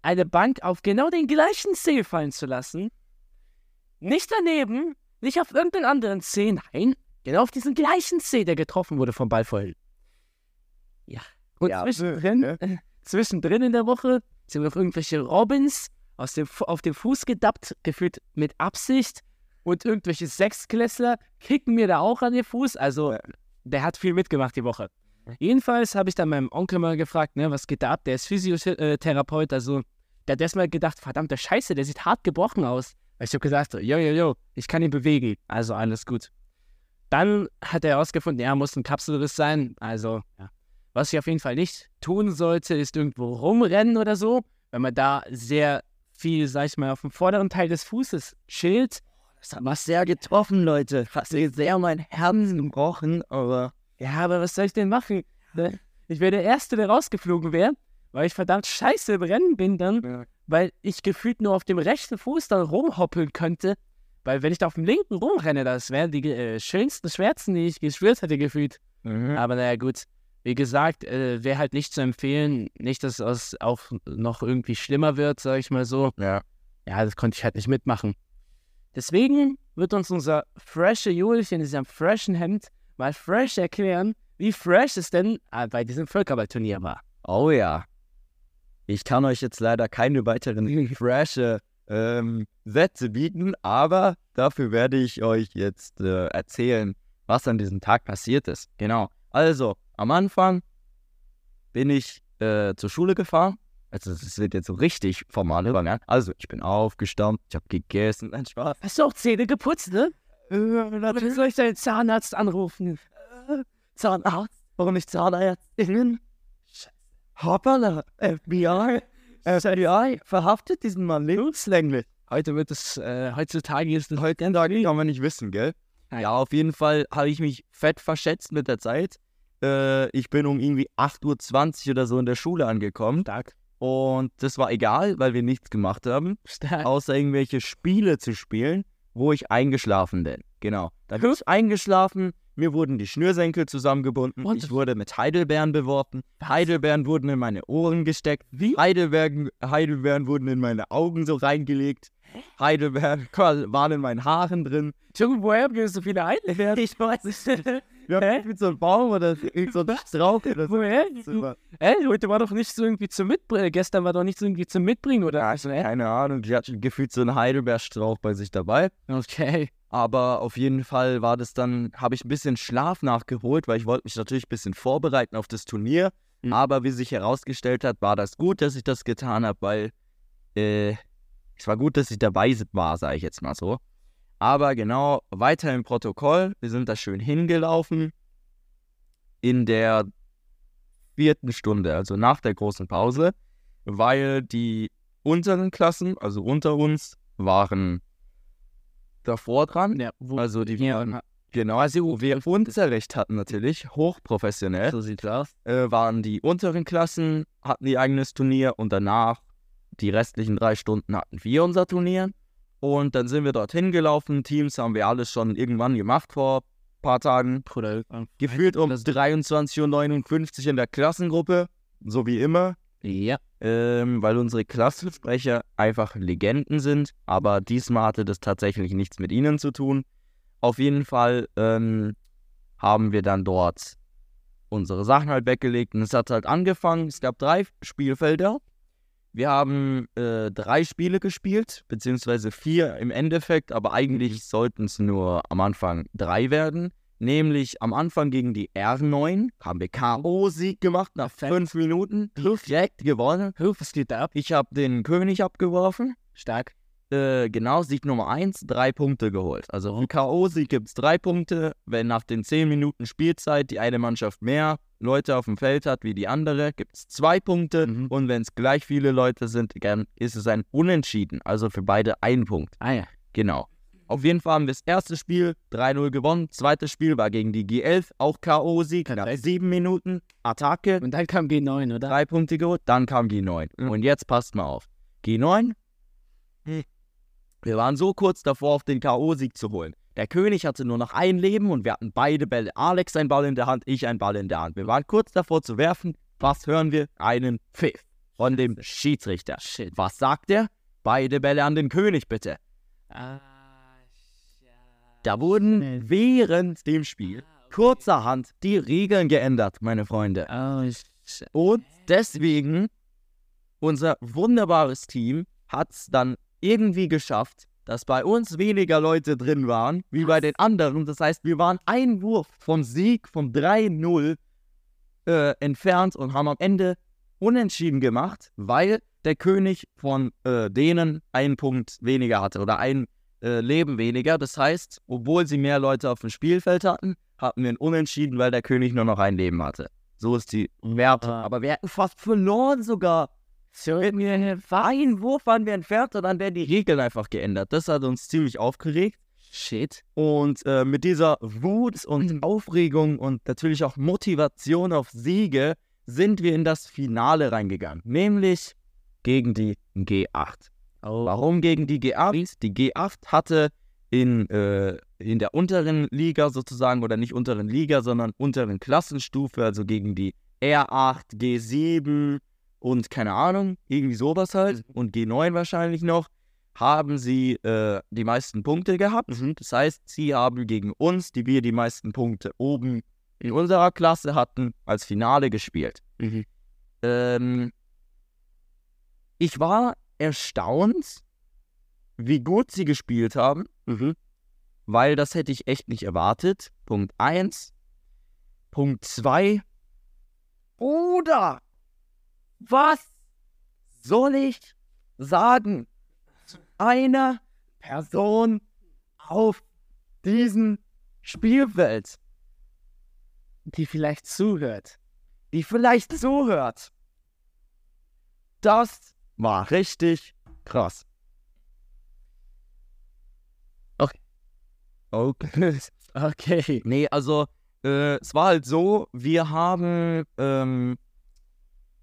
Speaker 2: eine Bank auf genau den gleichen Zeh fallen zu lassen. Nicht daneben, nicht auf irgendeinen anderen Zeh, nein, genau auf diesen gleichen Zeh, der getroffen wurde vom Ball vorhin. Ja. Und
Speaker 1: Ja,
Speaker 2: zwischendrin,
Speaker 1: ne?
Speaker 2: äh, zwischendrin in der Woche sind noch irgendwelche Robins aus dem, auf dem Fuß gedappt, gefühlt mit Absicht. Und irgendwelche Sechsklässler kicken mir da auch an den Fuß. Also, der hat viel mitgemacht die Woche. Jedenfalls habe ich dann meinem Onkel mal gefragt, ne, was geht da ab? Der ist Physiotherapeut, also der hat erstmal gedacht, verdammte Scheiße, der sieht hart gebrochen aus. Ich habe gesagt, jo, jo, jo, ich kann ihn bewegen, also alles gut. Dann hat er herausgefunden, ja, muss ein Kapselriss sein, also ja. Was ich auf jeden Fall nicht tun sollte, ist irgendwo rumrennen oder so, wenn man da sehr viel, sag ich mal, auf dem vorderen Teil des Fußes chillt.
Speaker 1: Das hat was sehr getroffen, Leute. Hat sehr mein Herz gebrochen, aber
Speaker 2: Ja, aber was soll ich denn machen? Ne? Ich wäre der Erste, der rausgeflogen wäre, weil ich verdammt scheiße im Rennen bin dann,
Speaker 1: Ja.
Speaker 2: weil ich gefühlt nur auf dem rechten Fuß dann rumhoppeln könnte. Weil wenn ich da auf dem linken rumrenne, das wären die äh, schönsten Schmerzen, die ich gespürt hätte gefühlt. Aber naja, gut. Wie gesagt, äh, wäre halt nicht zu empfehlen. Nicht, dass es auch noch irgendwie schlimmer wird, sag ich mal so.
Speaker 1: ja.
Speaker 2: Ja, das konnte ich halt nicht mitmachen. Deswegen wird uns unser freshe Julchen in diesem freshen Hemd mal fresh erklären, wie fresh es denn äh, bei diesem Völkerballturnier war.
Speaker 1: Oh ja. Ich kann euch jetzt leider keine weiteren <laughs> frische ähm, Sätze bieten, aber dafür werde ich euch jetzt äh, erzählen, was an diesem Tag passiert ist. Genau. Also, am Anfang bin ich äh, zur Schule gefahren. Also, es wird jetzt so richtig formal übergangen. Also, ich bin aufgestanden, ich habe gegessen, ein Spaß.
Speaker 2: Hast du auch Zähne geputzt, ne?
Speaker 1: Äh, natürlich.
Speaker 2: soll ich deinen Zahnarzt anrufen?
Speaker 1: Zahnarzt? Warum nicht Zahnärztin? Hoppala, FBI. FBI verhaftet diesen Mann lebenslänglich.
Speaker 2: Heute wird es, äh, heutzutage ist es
Speaker 1: Heute Tag kann man nicht wissen, gell?
Speaker 2: Nein.
Speaker 1: Ja, auf jeden Fall habe ich mich fett verschätzt mit der Zeit. Äh, ich bin um irgendwie 8.20 Uhr oder so in der Schule angekommen.
Speaker 2: stark.
Speaker 1: Und das war egal, weil wir nichts gemacht haben,
Speaker 2: Stark.
Speaker 1: außer irgendwelche Spiele zu spielen, wo ich eingeschlafen bin. Genau. Da bin ich eingeschlafen, mir wurden die Schnürsenkel zusammengebunden,
Speaker 2: What
Speaker 1: ich wurde mit Heidelbeeren beworfen, Heidelbeeren wurden in meine Ohren gesteckt,
Speaker 2: Wie?
Speaker 1: Heidelbeeren, Heidelbeeren wurden in meine Augen so reingelegt, Heidelbeeren <laughs> waren in meinen Haaren drin.
Speaker 2: Junge, woher gibt es so viele Heidelbeeren?
Speaker 1: Ich weiß <laughs> nicht. Wir haben mit so einem Baum oder so ein Strauch oder so.
Speaker 2: Du, ey, heute war doch nicht so irgendwie zum Mitbringen. Gestern war doch nicht so irgendwie zum Mitbringen, oder? Also, hä?
Speaker 1: Keine Ahnung, die hat gefühlt so einen Heidelbeerstrauch bei sich dabei.
Speaker 2: Okay.
Speaker 1: Aber auf jeden Fall war das dann, habe ich ein bisschen Schlaf nachgeholt, weil ich wollte mich natürlich ein bisschen vorbereiten auf das Turnier.
Speaker 2: Mhm.
Speaker 1: Aber wie sich herausgestellt hat, war das gut, dass ich das getan habe, weil äh, es war gut, dass ich dabei war, sage ich jetzt mal so. Aber genau, weiter im Protokoll. Wir sind da schön hingelaufen. In der vierten Stunde, also nach der großen Pause, weil die unteren Klassen, also unter uns, waren davor dran.
Speaker 2: Ja, wo,
Speaker 1: Also die
Speaker 2: ja,
Speaker 1: waren, genau, also wir Unterricht hatten natürlich, hochprofessionell,
Speaker 2: so sieht's aus.
Speaker 1: äh, waren die unteren Klassen, hatten ihr eigenes Turnier und danach, die restlichen drei Stunden hatten wir unser Turnier. Und dann sind wir dorthin gelaufen. Teams haben wir alles schon irgendwann gemacht vor ein paar Tagen.
Speaker 2: Bruder,
Speaker 1: Gefühlt um
Speaker 2: Das-
Speaker 1: 23.59 Uhr in der Klassengruppe, so wie immer,
Speaker 2: Ja.
Speaker 1: ähm, weil unsere Klassensprecher einfach Legenden sind. Aber diesmal hatte das tatsächlich nichts mit ihnen zu tun. Auf jeden Fall ähm, haben wir dann dort unsere Sachen halt weggelegt und es hat halt angefangen. Es gab drei Spielfelder. Wir haben äh, drei Spiele gespielt, beziehungsweise vier im Endeffekt, aber eigentlich sollten es nur am Anfang drei werden. Nämlich am Anfang gegen die R9 haben wir K.O.-Sieg gemacht nach fünf Minuten. Direkt gewonnen.
Speaker 2: Was geht da ab?
Speaker 1: Ich habe den König abgeworfen.
Speaker 2: Stark.
Speaker 1: Äh, genau, Sieg Nummer 1, drei Punkte geholt. Also im K.O.-Sieg gibt es drei Punkte. Wenn nach den 10 Minuten Spielzeit die eine Mannschaft mehr Leute auf dem Feld hat wie die andere, gibt es zwei Punkte.
Speaker 2: Mhm.
Speaker 1: Und wenn es gleich viele Leute sind, dann ist es ein Unentschieden. Also für beide ein Punkt.
Speaker 2: Ah ja.
Speaker 1: Genau. Auf jeden Fall haben wir das erste Spiel 3-0 gewonnen. Zweites Spiel war gegen die G11, auch K.O.-Sieg. Nach sieben Minuten Attacke
Speaker 2: Und dann kam G9, oder?
Speaker 1: drei Punkte geholt, dann kam G9.
Speaker 2: Mhm.
Speaker 1: Und jetzt passt mal auf. G9, hm, wir waren so kurz davor, auf den K.O.-Sieg zu holen. Der König hatte nur noch ein Leben und wir hatten beide Bälle. Alex ein Ball in der Hand, ich ein Ball in der Hand. Wir waren kurz davor zu werfen. Was hören wir? Einen Pfiff von dem Schiedsrichter.
Speaker 2: Shit.
Speaker 1: Was sagt er? Beide Bälle an den König, bitte.
Speaker 2: Ah,
Speaker 1: Da wurden während dem Spiel kurzerhand die Regeln geändert, meine Freunde.
Speaker 2: Oh,
Speaker 1: Und deswegen, unser wunderbares Team hat es dann irgendwie geschafft, dass bei uns weniger Leute drin waren, wie bei den anderen. Das heißt, wir waren ein Wurf vom Sieg vom 3-0 äh, entfernt und haben am Ende unentschieden gemacht, weil der König von äh, denen einen Punkt weniger hatte oder ein äh, Leben weniger. Das heißt, obwohl sie mehr Leute auf dem Spielfeld hatten, hatten wir ein Unentschieden, weil der König nur noch ein Leben hatte. So ist die Werte.
Speaker 2: Ah.
Speaker 1: Aber wir hätten fast verloren sogar.
Speaker 2: So,
Speaker 1: Hätten wir einen Wurf waren wir entfernt und dann wären die Regeln einfach geändert. Das hat uns ziemlich aufgeregt.
Speaker 2: shit.
Speaker 1: Und äh, mit dieser Wut und Aufregung und natürlich auch Motivation auf Siege sind wir in das Finale reingegangen. Nämlich gegen die G8.
Speaker 2: Oh,
Speaker 1: Warum gegen die G8? Die G8 hatte in, äh, in der unteren Liga sozusagen, oder nicht unteren Liga, sondern unteren Klassenstufe, also gegen die R8, G7 und keine Ahnung, irgendwie sowas halt, und G9 wahrscheinlich noch, haben sie äh, die meisten Punkte gehabt. Das heißt, sie haben gegen uns, die wir die meisten Punkte oben in unserer Klasse hatten, als Finale gespielt.
Speaker 2: Mhm.
Speaker 1: Ähm, ich war erstaunt, wie gut sie gespielt haben,
Speaker 2: Mhm.
Speaker 1: weil das hätte ich echt nicht erwartet. Punkt 1. Punkt 2. Oder was soll ich sagen zu einer Person auf diesem Spielfeld,
Speaker 2: Die vielleicht zuhört.
Speaker 1: die vielleicht zuhört? Das war richtig krass.
Speaker 2: Okay.
Speaker 1: Okay. <laughs>
Speaker 2: Okay.
Speaker 1: Nee, also äh, es war halt so, wir haben, ähm,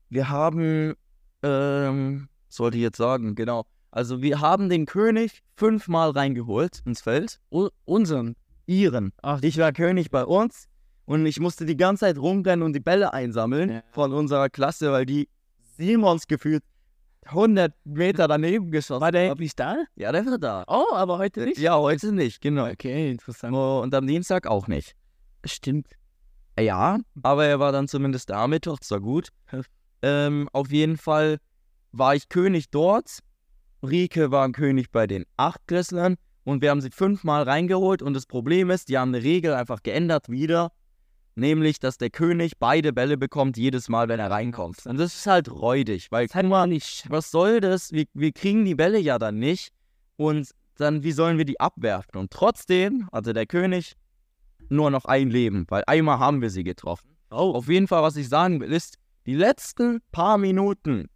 Speaker 1: wir haben, ähm, was sollte ich jetzt sagen, genau. Also wir haben den König fünfmal reingeholt ins Feld.
Speaker 2: U unseren.
Speaker 1: Ihren.
Speaker 2: Ach,
Speaker 1: Ich war König bei uns und ich musste die ganze Zeit rumrennen und die Bälle einsammeln
Speaker 2: Ja.
Speaker 1: von unserer Klasse, weil die Simons gefühlt 100 Meter daneben geschossen
Speaker 2: war der nicht da?
Speaker 1: Ja, der war da.
Speaker 2: Oh, aber heute nicht?
Speaker 1: Ja, heute nicht, genau.
Speaker 2: Okay, interessant.
Speaker 1: Oh, Und am Dienstag auch nicht.
Speaker 2: Stimmt.
Speaker 1: Ja, aber er war dann zumindest da mit, doch, das war gut. Ähm, auf jeden Fall war ich König dort. Rike war König bei den Achtklässlern und wir haben sie fünfmal reingeholt und das Problem ist, die haben eine Regel einfach geändert wieder, nämlich, dass der König beide Bälle bekommt jedes Mal, wenn er reinkommt. Und das ist halt räudig, weil guck mal,
Speaker 2: nicht.
Speaker 1: was soll das? Wir, wir kriegen die Bälle ja dann nicht und dann, wie sollen wir die abwerfen? Und trotzdem hatte der König nur noch ein Leben, weil einmal haben wir sie getroffen.
Speaker 2: Oh.
Speaker 1: Auf jeden Fall, was ich sagen will, ist, die letzten paar Minuten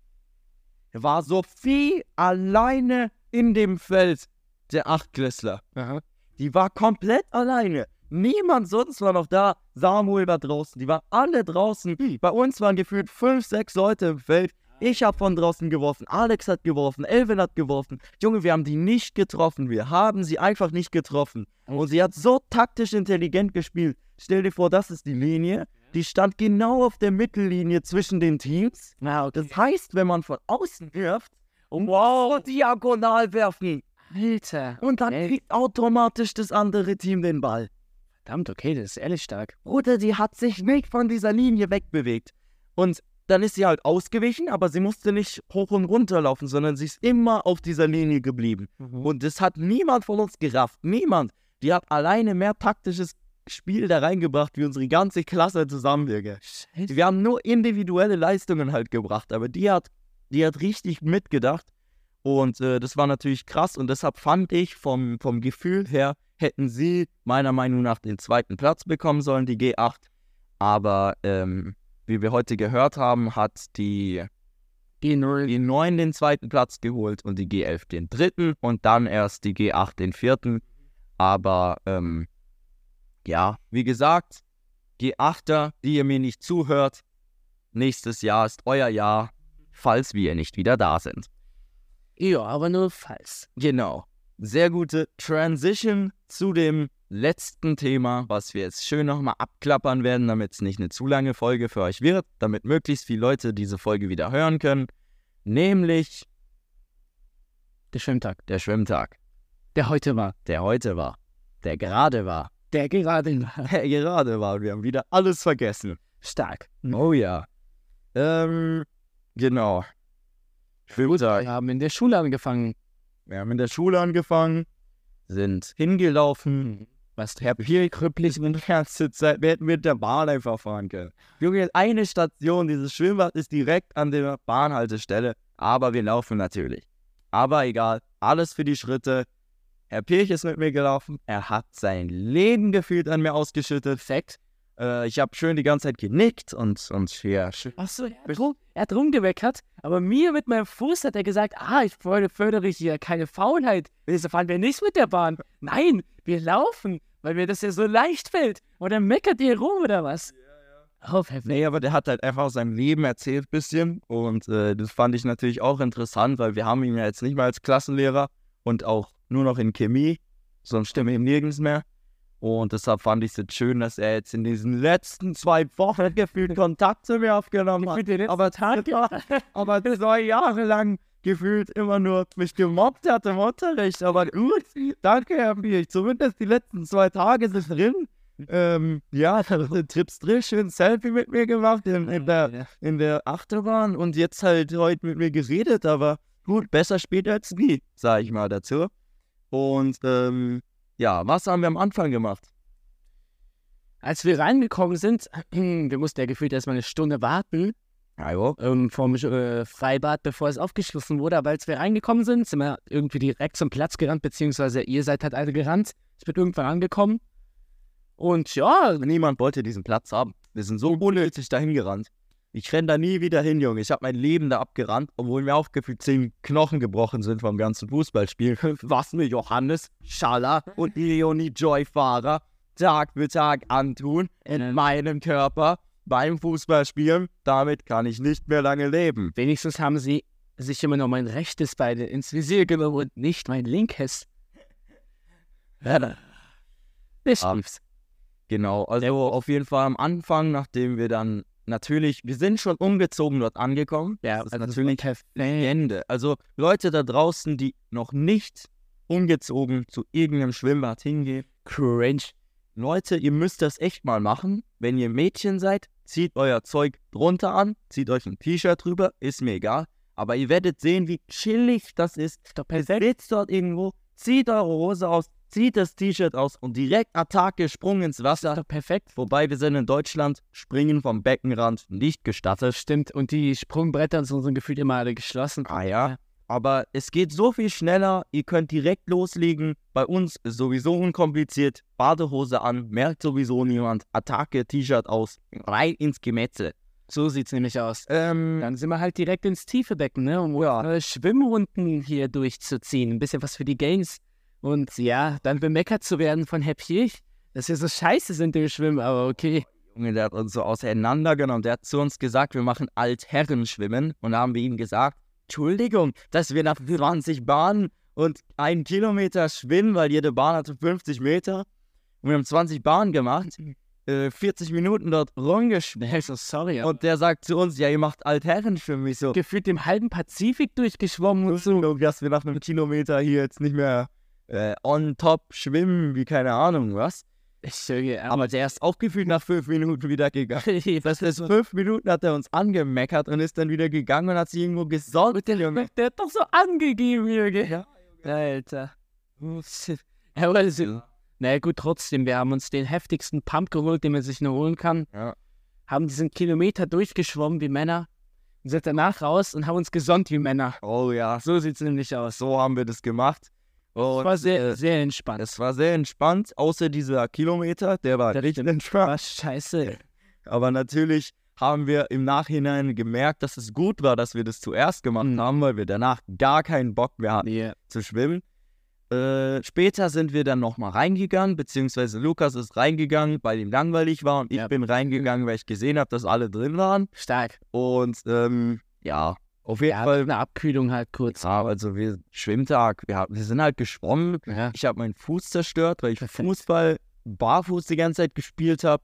Speaker 1: war Sophie alleine in dem Feld der Achtklässler.
Speaker 2: Aha.
Speaker 1: Die war komplett alleine. Niemand sonst war noch da. Samuel war draußen. Die waren alle draußen. Bei uns waren gefühlt fünf, sechs Leute im Feld. Ich habe von draußen geworfen. Alex hat geworfen. Elvin hat geworfen. Junge, wir haben die nicht getroffen. Wir haben sie einfach nicht getroffen. Und sie hat so taktisch intelligent gespielt. Stell dir vor, das ist die Linie. Die stand genau auf der Mittellinie zwischen den Teams.
Speaker 2: Ah, okay.
Speaker 1: Das heißt, wenn man von außen wirft, wow, diagonal werfen.
Speaker 2: Alter.
Speaker 1: Und dann
Speaker 2: Ey.
Speaker 1: kriegt automatisch das andere Team den Ball.
Speaker 2: Verdammt, okay, das ist ehrlich stark.
Speaker 1: Oder die hat sich nicht von dieser Linie wegbewegt. Und dann ist sie halt ausgewichen, aber sie musste nicht hoch und runter laufen, sondern sie ist immer auf dieser Linie geblieben. Und das hat niemand von uns gerafft. Niemand. Die hat alleine mehr taktisches Spiel da reingebracht, wie unsere ganze Klasse zusammenwirke. Wir haben nur individuelle Leistungen halt gebracht, aber die hat, die hat richtig mitgedacht. Und äh, das war natürlich krass und deshalb fand ich vom, vom Gefühl her, hätten sie meiner Meinung nach den zweiten Platz bekommen sollen, die G8. Aber ähm, wie wir heute gehört haben, hat die
Speaker 2: G0.
Speaker 1: G9 den zweiten Platz geholt und die G11 den dritten und dann erst die G8 den vierten. Aber ähm, ja, wie gesagt, G8er, die ihr mir nicht zuhört, nächstes Jahr ist euer Jahr, falls wir nicht wieder da sind.
Speaker 2: Ja, aber nur falls.
Speaker 1: Genau. Sehr gute Transition zu dem letzten Thema, was wir jetzt schön nochmal abklappern werden, damit es nicht eine zu lange Folge für euch wird, damit möglichst viele Leute diese Folge wieder hören können. Nämlich
Speaker 2: Der Schwimmtag.
Speaker 1: der Schwimmtag,
Speaker 2: Der heute war.
Speaker 1: der heute war, der gerade war,
Speaker 2: Der gerade war. <laughs>
Speaker 1: der gerade war. Wir haben wieder alles vergessen.
Speaker 2: Stark.
Speaker 1: Oh ja. Ähm, genau. Schwimmtag.
Speaker 2: Wir haben in der Schule angefangen.
Speaker 1: Wir haben in der Schule angefangen, sind hingelaufen,
Speaker 2: Was
Speaker 1: Herr Pier krüppelig die ganze Zeit. Wir hätten mit der Bahn einfach fahren können. Junge, eine Station, dieses Schwimmbad ist direkt an der Bahnhaltestelle. Aber wir laufen natürlich. Aber egal, alles für die Schritte. Herr Pirch ist mit mir gelaufen. Er hat sein Leben gefühlt an mir ausgeschüttet.
Speaker 2: Perfekt.
Speaker 1: Äh, ich habe schön die ganze Zeit genickt und, und hier. schön-
Speaker 2: Achso, er, hat er hat rumgeweckert, aber mir mit meinem Fuß hat er gesagt, ah, ich fördere, hier keine Faulheit. Wieso fahren wir nicht mit der Bahn? Nein, wir laufen, weil mir das ja so leicht fällt. Oder meckert ihr rum oder was? Oh.
Speaker 1: Nee, aber der hat halt einfach aus seinem Leben erzählt ein bisschen. Und äh, das fand ich natürlich auch interessant, weil wir haben ihn ja jetzt nicht mehr als Klassenlehrer und auch nur noch in Chemie, sonst stimmen ihm nirgends mehr. Und deshalb fand ich es jetzt schön, dass er jetzt in diesen letzten zwei Wochen gefühlt Kontakt zu mir aufgenommen hat. Aber, aber zwei Jahre lang gefühlt immer nur mich gemobbt hat im Unterricht. Aber gut, danke, Herr Bier. Zumindest die letzten zwei Tage sind drin. Ähm, ja, <laughs> Trips drin, schön Selfie mit mir gemacht in, in, der, in der Achterbahn und jetzt halt heute mit mir geredet, aber gut, besser später als nie, sag ich mal dazu. Und ähm, ja, was haben wir am Anfang gemacht?
Speaker 2: Als wir reingekommen sind, <clears throat> wir mussten ja gefühlt erstmal eine Stunde warten
Speaker 1: Ja,
Speaker 2: ähm, vom äh, Freibad, bevor es aufgeschlossen wurde. Aber als wir reingekommen sind, sind wir irgendwie direkt zum Platz gerannt, beziehungsweise ihr seid halt alle gerannt. Ich bin irgendwann angekommen. Und ja,
Speaker 1: Niemand wollte diesen Platz haben. Wir sind so unnötig dahin gerannt. Ich renn da nie wieder hin, Junge. Ich habe mein Leben da abgerannt, obwohl mir auch gefühlt zehn Knochen gebrochen sind vom ganzen Fußballspiel. <laughs> Was mir Johannes Schaller und Leonie Joy-Fahrer Tag für Tag antun in meinem Körper beim Fußballspielen, damit kann ich nicht mehr lange leben.
Speaker 2: wenigstens haben sie sich immer noch mein rechtes Bein ins Visier genommen und nicht mein linkes. Ja, das
Speaker 1: Ah. Genau, also auf jeden Fall am Anfang, nachdem wir dann natürlich, wir sind schon umgezogen dort angekommen.
Speaker 2: Ja,
Speaker 1: das ist
Speaker 2: also
Speaker 1: natürlich
Speaker 2: perfekt.
Speaker 1: Ende. Also Leute da draußen, die noch nicht umgezogen zu irgendeinem Schwimmbad hingehen,
Speaker 2: Cringe.
Speaker 1: Leute, ihr müsst das echt mal machen. Wenn ihr Mädchen seid, zieht euer Zeug drunter an, zieht euch ein T-Shirt drüber, ist mir egal. Aber ihr werdet sehen, wie chillig das ist.
Speaker 2: Doch
Speaker 1: Ihr sitzt dort irgendwo, zieht eure Hose aus, zieht das T-Shirt aus und direkt Attacke, Sprung ins Wasser.
Speaker 2: Doch perfekt.
Speaker 1: Wobei wir sind in Deutschland, Springen vom Beckenrand nicht gestattet.
Speaker 2: Stimmt. Und die Sprungbretter und so sind gefühlt immer alle geschlossen.
Speaker 1: Ah ja. Aber es geht so viel schneller, ihr könnt direkt loslegen. Bei uns ist sowieso unkompliziert. Badehose an, merkt sowieso niemand. Attacke, T-Shirt aus, rein ins Gemetzel.
Speaker 2: So sieht's nämlich aus.
Speaker 1: Ähm,
Speaker 2: Dann sind wir halt direkt ins tiefe Becken, ne? Um äh, Schwimmrunden hier durchzuziehen. Ein bisschen was für die Gains. Und ja, dann bemeckert zu werden von Herr Pirch, dass wir so scheiße sind im Schwimmen, aber okay.
Speaker 1: Junge, der hat uns so auseinandergenommen. Der hat zu uns gesagt, wir machen Altherrenschwimmen. Und da haben wir ihm gesagt, Entschuldigung, dass wir nach 20 Bahnen und einen Kilometer schwimmen, weil jede Bahn hatte 50 Meter. Und wir haben 20 Bahnen gemacht, äh, 40 Minuten dort rumgeschwimmt.
Speaker 2: So, sorry. Aber
Speaker 1: Und der sagt zu uns, ja, ihr macht Altherrenschwimmen. Ich so,
Speaker 2: gefühlt im halben Pazifik durchgeschwommen und so.
Speaker 1: so, dass wir nach einem Kilometer hier jetzt nicht mehr äh, on top schwimmen, wie keine Ahnung was.
Speaker 2: Schwöre,
Speaker 1: Aber der ist auch gefühlt nach fünf Minuten wieder gegangen. <laughs> Das ist fünf Minuten hat er uns angemeckert und ist dann wieder gegangen und hat sich irgendwo gesorgt, Junge.
Speaker 2: Der hat doch so angegeben, Junge.
Speaker 1: Ja.
Speaker 2: Alter. Ja, aber das- naja, gut, trotzdem, wir haben uns den heftigsten Pump geholt, den man sich nur holen kann.
Speaker 1: Ja.
Speaker 2: Haben diesen Kilometer durchgeschwommen wie Männer und sind danach raus und haben uns gesonnt wie Männer.
Speaker 1: Oh ja,
Speaker 2: So sieht's nämlich aus.
Speaker 1: so haben wir das gemacht.
Speaker 2: Das
Speaker 1: Und
Speaker 2: war sehr,
Speaker 1: äh,
Speaker 2: sehr entspannt.
Speaker 1: es war sehr entspannt, außer dieser Kilometer, der war
Speaker 2: Der
Speaker 1: richtig entspannt.
Speaker 2: war scheiße. <laughs>
Speaker 1: Aber natürlich haben wir im Nachhinein gemerkt, dass es gut war, dass wir das zuerst gemacht
Speaker 2: Mhm.
Speaker 1: haben, weil wir danach gar keinen Bock mehr hatten
Speaker 2: Nee.
Speaker 1: zu schwimmen. Äh, später sind wir dann nochmal reingegangen, beziehungsweise Lukas ist reingegangen, weil ihm langweilig war und ich
Speaker 2: Ja.
Speaker 1: bin reingegangen, weil ich gesehen habe, dass alle drin waren.
Speaker 2: Stark.
Speaker 1: Und ähm, ja, auf jeden
Speaker 2: Ja,
Speaker 1: Fall.
Speaker 2: eine Abkühlung halt kurz.
Speaker 1: Ja, also wir Schwimmtag, wir, haben, wir sind halt geschwommen.
Speaker 2: Ja.
Speaker 1: Ich habe meinen Fuß zerstört, weil ich. Fußball barfuß die ganze Zeit gespielt habe.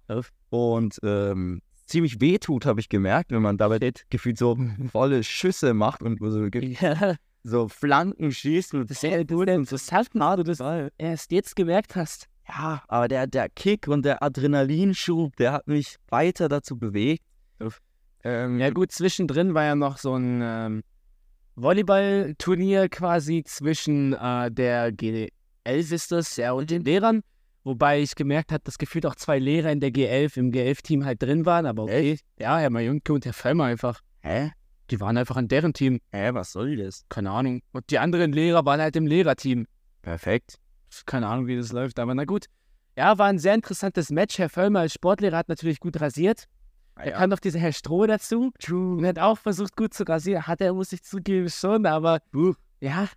Speaker 1: Und ähm, ziemlich wehtut, habe ich gemerkt, wenn man dabei gefühlt so <laughs> volle Schüsse macht und so,
Speaker 2: Ja,
Speaker 1: so Flanken schießt. Und das,
Speaker 2: sehr gut. Interessant, na, du das erst jetzt gemerkt hast.
Speaker 1: ja, aber der, der Kick und der Adrenalinschub, der hat mich weiter dazu bewegt. Ähm,
Speaker 2: Ja gut, zwischendrin war ja noch so ein ähm, Volleyballturnier quasi zwischen äh, der G11 ist das, ja, und den Lehrern. Wobei ich gemerkt habe, dass gefühlt auch zwei Lehrer in der G11 im G11-Team halt drin waren, aber okay. Ja, Herr Majunke und Herr Fellmer einfach.
Speaker 1: Hä?
Speaker 2: Die waren einfach in deren Team.
Speaker 1: Hä, was soll das?
Speaker 2: Keine Ahnung. Und die anderen Lehrer waren halt im Lehrerteam.
Speaker 1: Perfekt.
Speaker 2: Keine Ahnung, wie das läuft, aber na gut. Ja, war ein sehr interessantes Match. Herr Völlmer als Sportlehrer hat natürlich gut rasiert. Da kam noch dieser Herr Stroh dazu und hat auch versucht, gut zu rasieren. Hat er, muss ich zugeben, schon, aber ja,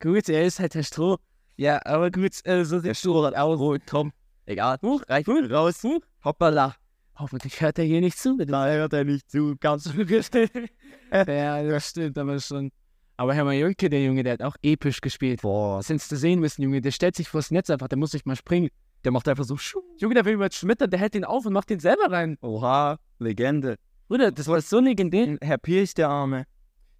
Speaker 2: gut, er ist halt Herr Stroh. Ja, aber gut, äh, so sieht Stroh halt aus.
Speaker 1: Oh, komm. Egal. Reich raus. Hoppala.
Speaker 2: Hoffentlich hört er hier nicht zu.
Speaker 1: Da hört er nicht zu. Ganz <laughs>
Speaker 2: ja, das stimmt aber schon. Aber Herr Majunke, der Junge, der hat auch episch gespielt.
Speaker 1: Boah,
Speaker 2: Was hättest du sehen müssen, Junge? Der stellt sich vors Netz einfach, der muss nicht mal springen.
Speaker 1: der macht einfach so Schuh.
Speaker 2: Junge, der will über schmittern, der hält den auf und macht den selber rein.
Speaker 1: Oha, Legende.
Speaker 2: Bruder, das war so legendär.
Speaker 1: Herr Pirch, der Arme.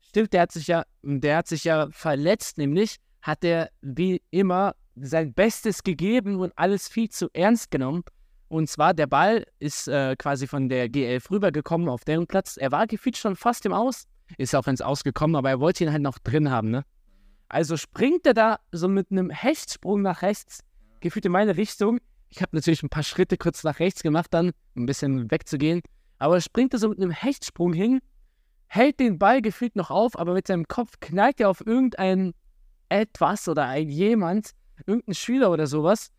Speaker 2: Stimmt, der hat sich ja, der hat sich ja verletzt, nämlich hat er wie immer sein Bestes gegeben und alles viel zu ernst genommen. Und zwar, der Ball ist äh, quasi von der G11 rübergekommen auf deren Platz. Er war gefühlt schon fast im Aus, ist auch ins Aus gekommen, aber er wollte ihn halt noch drin haben, ne? Also springt er da so mit einem Hechtsprung nach rechts, gefühlt in meine Richtung. Ich habe natürlich ein paar Schritte kurz nach rechts gemacht, dann um ein bisschen wegzugehen. Aber springt er so mit einem Hechtsprung hin, hält den Ball gefühlt noch auf, aber mit seinem Kopf knallt er auf irgendein etwas oder ein jemand, irgendein Schüler oder sowas,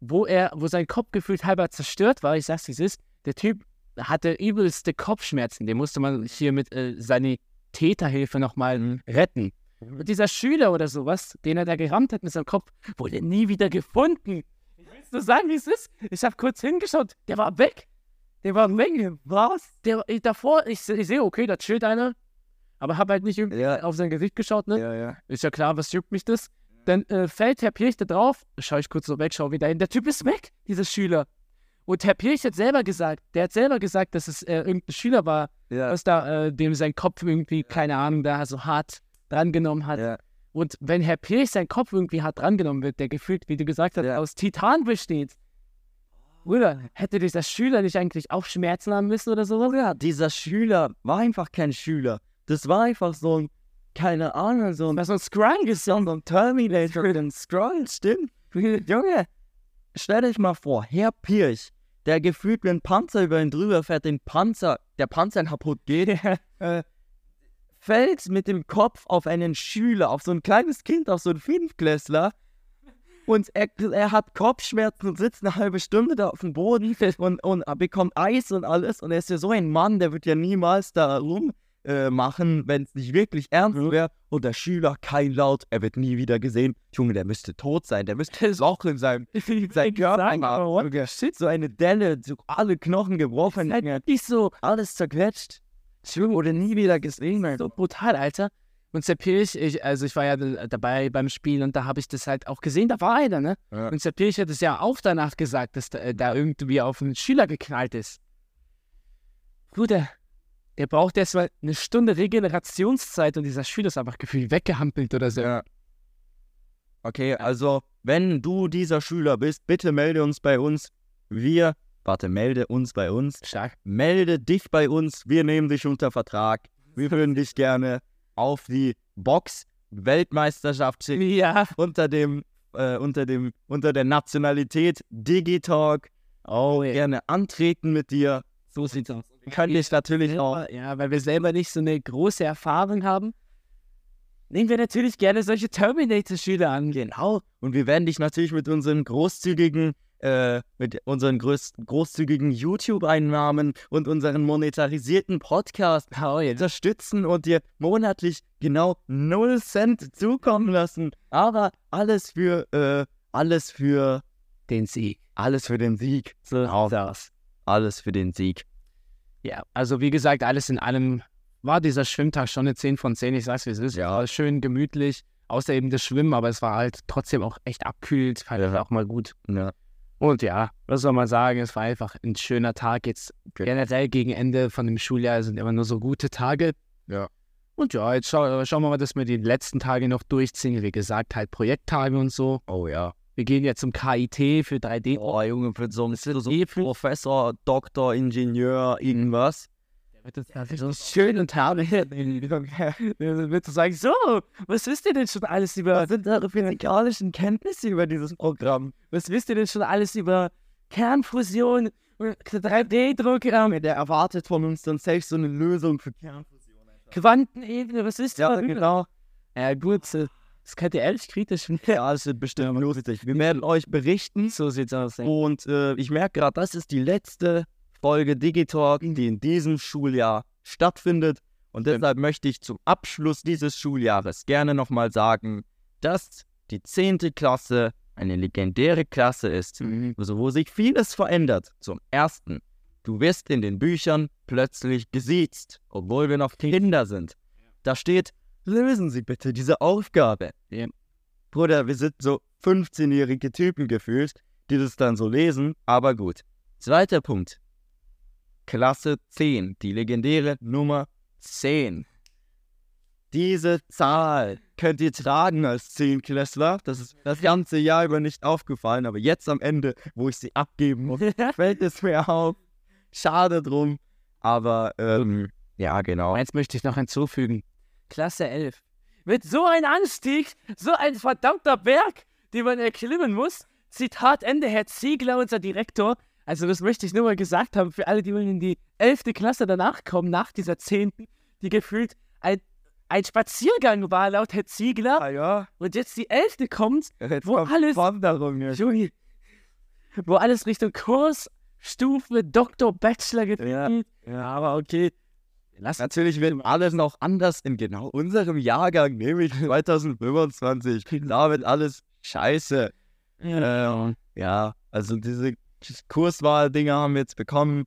Speaker 2: wo er, wo sein Kopf gefühlt halber zerstört war. Ich sag's wie es ist. Der Typ hatte übelste Kopfschmerzen. Den musste man hier mit äh, seiner Täterhilfe nochmal retten. Und dieser Schüler oder sowas, den er da gerammt hat mit seinem Kopf, wurde nie wieder gefunden. Willst du sagen, wie es ist? Ich habe kurz hingeschaut, der war weg. Der war weg. Was? Der, ich, davor, ich, ich sehe, okay, da chillt einer. Aber habe halt nicht irgendwie
Speaker 1: Ja.
Speaker 2: auf sein Gesicht geschaut, ne?
Speaker 1: Ja, ja.
Speaker 2: Ist ja klar, was juckt mich das? Dann äh, fällt Herr Pirch da drauf, schaue ich kurz so weg, schau wieder hin. Der Typ ist weg, dieser Schüler. Und Herr Pirch hat selber gesagt, der hat selber gesagt, dass es äh, irgendein Schüler war,
Speaker 1: Ja.
Speaker 2: was da, äh, dem sein Kopf irgendwie, keine Ahnung, da so hart drangenommen hat.
Speaker 1: Ja.
Speaker 2: Und wenn Herr Pirch sein Kopf irgendwie hart drangenommen wird, der gefühlt, wie du gesagt hast,
Speaker 1: Ja.
Speaker 2: aus Titan besteht, Bruder, hätte dieser Schüler nicht eigentlich auch Schmerzen haben müssen oder sowas?
Speaker 1: Ja, dieser Schüler war einfach kein Schüler. Das war einfach so ein, keine Ahnung, so ein,
Speaker 2: Was so ein Skrull ist.
Speaker 1: so ein Terminator, ein Scroll, stimmt. <laughs> Junge, stell dich mal vor, Herr Pirch, der gefühlt wie ein Panzer über ihn drüber fährt, den Panzer, der Panzer kaputt geht, äh, fällt mit dem Kopf auf einen Schüler, auf so ein kleines Kind, auf so einen Fünfklässler. Und er, er hat Kopfschmerzen und sitzt eine halbe Stunde da auf dem Boden <laughs> und, und er bekommt Eis und alles. Und er ist ja so ein Mann, der wird ja niemals da rum äh, machen, wenn es nicht wirklich ernst wäre. Und der Schüler, kein Laut, er wird nie wieder gesehen. Junge, der müsste tot sein, der müsste ein Loch in seinem, <laughs> sein Körper haben. Shit, so eine Delle, so alle Knochen gebrochen,
Speaker 2: Halt nicht so,
Speaker 1: alles zerquetscht. Junge, oder nie wieder gesehen.
Speaker 2: so brutal, Alter. Und Sepirch, ich, also ich war ja da- dabei beim Spiel und da habe ich das halt auch gesehen, da war einer, ne?
Speaker 1: Ja.
Speaker 2: Und Sepirch hat es ja auch danach gesagt, dass da, äh, da irgendwie auf einen Schüler geknallt ist. Bruder, der braucht erst mal eine Stunde Regenerationszeit und dieser Schüler ist einfach gefühlt weggehampelt oder so.
Speaker 1: Ja. Okay, also, wenn du dieser Schüler bist, bitte melde uns bei uns. Wir, warte, melde uns bei uns.
Speaker 2: Stark.
Speaker 1: Melde dich bei uns. Wir nehmen dich unter Vertrag. Wir würden dich gerne auf die Box Weltmeisterschaft schicken.
Speaker 2: Ja.
Speaker 1: Unter dem, äh, unter dem, unter der Nationalität Digitalk.
Speaker 2: Oh, ja.
Speaker 1: Gerne antreten mit dir.
Speaker 2: So sieht's aus.
Speaker 1: Kann dich natürlich auch.
Speaker 2: Selber, ja, weil wir selber nicht so eine große Erfahrung haben, nehmen wir natürlich gerne solche Terminator-Schüler an.
Speaker 1: Genau. Und wir werden dich natürlich mit unseren großzügigen, äh, mit unseren größ großzügigen YouTube-Einnahmen und unseren monetarisierten Podcast
Speaker 2: Oh, ja.
Speaker 1: unterstützen und dir monatlich genau 0 Cent zukommen lassen. Aber alles für, äh, alles für,
Speaker 2: Den Sieg.
Speaker 1: alles für den Sieg.
Speaker 2: So
Speaker 1: Genau.
Speaker 2: aus.
Speaker 1: Alles für den Sieg.
Speaker 2: Ja, also wie gesagt, alles in allem war dieser Schwimmtag schon eine 10 von 10. Ich sag's, wie es ist.
Speaker 1: Ja.
Speaker 2: Schön gemütlich, außer eben das Schwimmen, aber es war halt trotzdem auch echt abkühlt, halt
Speaker 1: Ja.
Speaker 2: auch mal gut.
Speaker 1: Ja.
Speaker 2: Und ja, was soll man sagen, es war einfach ein schöner Tag. Jetzt
Speaker 1: Genau.
Speaker 2: generell gegen Ende von dem Schuljahr sind immer nur so gute Tage.
Speaker 1: Ja.
Speaker 2: Und ja, jetzt schau, schauen wir mal, dass wir die letzten Tage noch durchziehen. Wie gesagt, halt Projekttage und so.
Speaker 1: Oh ja.
Speaker 2: Wir gehen jetzt zum KIT für 3D.
Speaker 1: Oh Junge, für so einen so
Speaker 2: Eh,
Speaker 1: Professor, Doktor, Ingenieur, irgendwas.
Speaker 2: So schön und herrlich. <laughs> Wird zu sagen, so, was wisst ihr denn schon alles über,
Speaker 1: Was sind eure physikalischen Kenntnisse über dieses Programm?
Speaker 2: was wisst ihr denn schon alles über Kernfusion und 3D-Druck, ähm,
Speaker 1: Der erwartet von uns dann selbst so eine Lösung für Kernfusion.
Speaker 2: Quantenebene, was ihr?
Speaker 1: Ja,
Speaker 2: darüber?
Speaker 1: genau.
Speaker 2: Ja, gut, äh, das könnt ihr ehrlich kritisch finden.
Speaker 1: Ja, es wird bestimmt lustig. Wir werden euch berichten.
Speaker 2: So sieht's aus. ja.
Speaker 1: Und äh, ich merke gerade, das ist die letzte Folge Digitalk, die in diesem Schuljahr stattfindet. Und deshalb möchte ich zum Abschluss dieses Schuljahres gerne nochmal sagen, dass die 10. Klasse eine legendäre Klasse ist,
Speaker 2: Mhm.
Speaker 1: also wo sich vieles verändert. Zum Ersten, du wirst in den Büchern plötzlich gesiezt, obwohl wir noch Kinder sind. Da steht, lösen Sie bitte diese Aufgabe.
Speaker 2: Ja.
Speaker 1: Bruder, wir sind so 15-jährige Typen gefühlt, die das dann so lesen, aber gut. Zweiter Punkt. Klasse 10, die legendäre Nummer 10. Diese Zahl könnt ihr tragen als Zehnklässler. Das ist das ganze Jahr über nicht aufgefallen, aber jetzt am Ende, wo ich sie abgeben muss, <laughs> fällt es mir auf. Schade drum. Aber ähm, ja, genau.
Speaker 2: Eins möchte ich noch hinzufügen. Klasse 11. Mit so ein Anstieg, so ein verdammter Berg, den man erklimmen muss. Zitat Ende, Herr Ziegler, unser Direktor. Also das möchte ich nur mal gesagt haben, für alle, die in die 11. Klasse danach kommen, nach dieser 10., die gefühlt ein, ein Spaziergang war, laut Herr Ziegler.
Speaker 1: Ah ja,
Speaker 2: Und jetzt die 11. kommt,
Speaker 1: jetzt
Speaker 2: Wo
Speaker 1: kommt
Speaker 2: alles-
Speaker 1: Wanderung jetzt.
Speaker 2: Junge, wo alles Richtung Kurs, Stufe, Doktor, Bachelor geht.
Speaker 1: Ja.
Speaker 2: ja, aber okay. Lass
Speaker 1: Natürlich wird alles noch anders in genau unserem Jahrgang, nämlich 2025. Da wird alles scheiße. Ähm, ja, also diese Kurswahl-Dinger haben wir jetzt bekommen.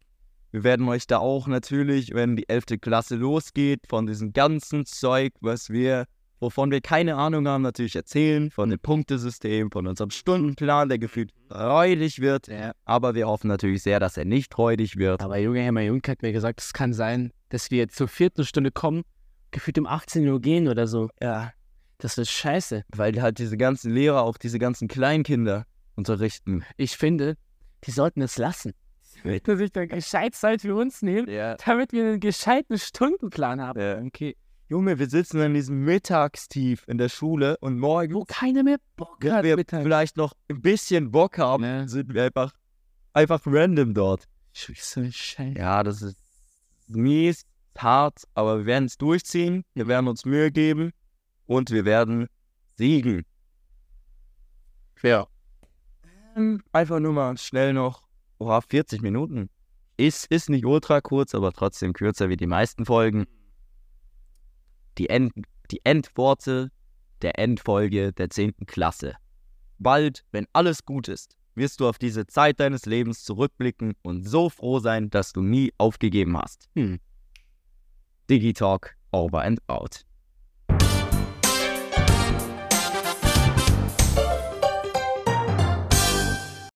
Speaker 1: Wir werden euch da auch natürlich, wenn die 11. Klasse losgeht, von diesem ganzen Zeug, was wir, wovon wir keine Ahnung haben, natürlich erzählen. Von dem Punktesystem, von unserem Stundenplan, der gefühlt freudig wird.
Speaker 2: Ja.
Speaker 1: Aber wir hoffen natürlich sehr, dass er nicht freudig wird.
Speaker 2: Aber Junge Herr Jung hat mir gesagt, es kann sein, dass wir zur vierten Stunde kommen, gefühlt um 18 Uhr gehen oder so.
Speaker 1: Ja,
Speaker 2: Das ist scheiße.
Speaker 1: weil halt diese ganzen Lehrer auch diese ganzen Kleinkinder unterrichten.
Speaker 2: Ich finde, die sollten es lassen. Dass sich dann gescheit Zeit für uns nehmen,
Speaker 1: Ja.
Speaker 2: damit wir einen gescheiten Stundenplan haben.
Speaker 1: Ja.
Speaker 2: Okay.
Speaker 1: Junge, wir sitzen in diesem Mittagstief in der Schule und morgen,
Speaker 2: Wo keiner mehr Bock hat.
Speaker 1: wir
Speaker 2: Mittag.
Speaker 1: vielleicht noch ein bisschen Bock haben,
Speaker 2: Ja.
Speaker 1: sind wir einfach, einfach random dort.
Speaker 2: So.
Speaker 1: Ja, das ist mies, hart, aber wir werden es durchziehen, wir werden uns Mühe geben und wir werden siegen.
Speaker 2: Ja.
Speaker 1: Ähm, Einfach nur mal schnell noch, oha, 40 Minuten. Ist, ist nicht ultra kurz, aber trotzdem kürzer wie die meisten Folgen. Die, End, die Endworte der Endfolge der 10. Klasse. Bald, wenn alles gut ist, wirst du auf diese Zeit deines Lebens zurückblicken und so froh sein, dass du nie aufgegeben hast.
Speaker 2: Hm.
Speaker 1: Digitalk over and out.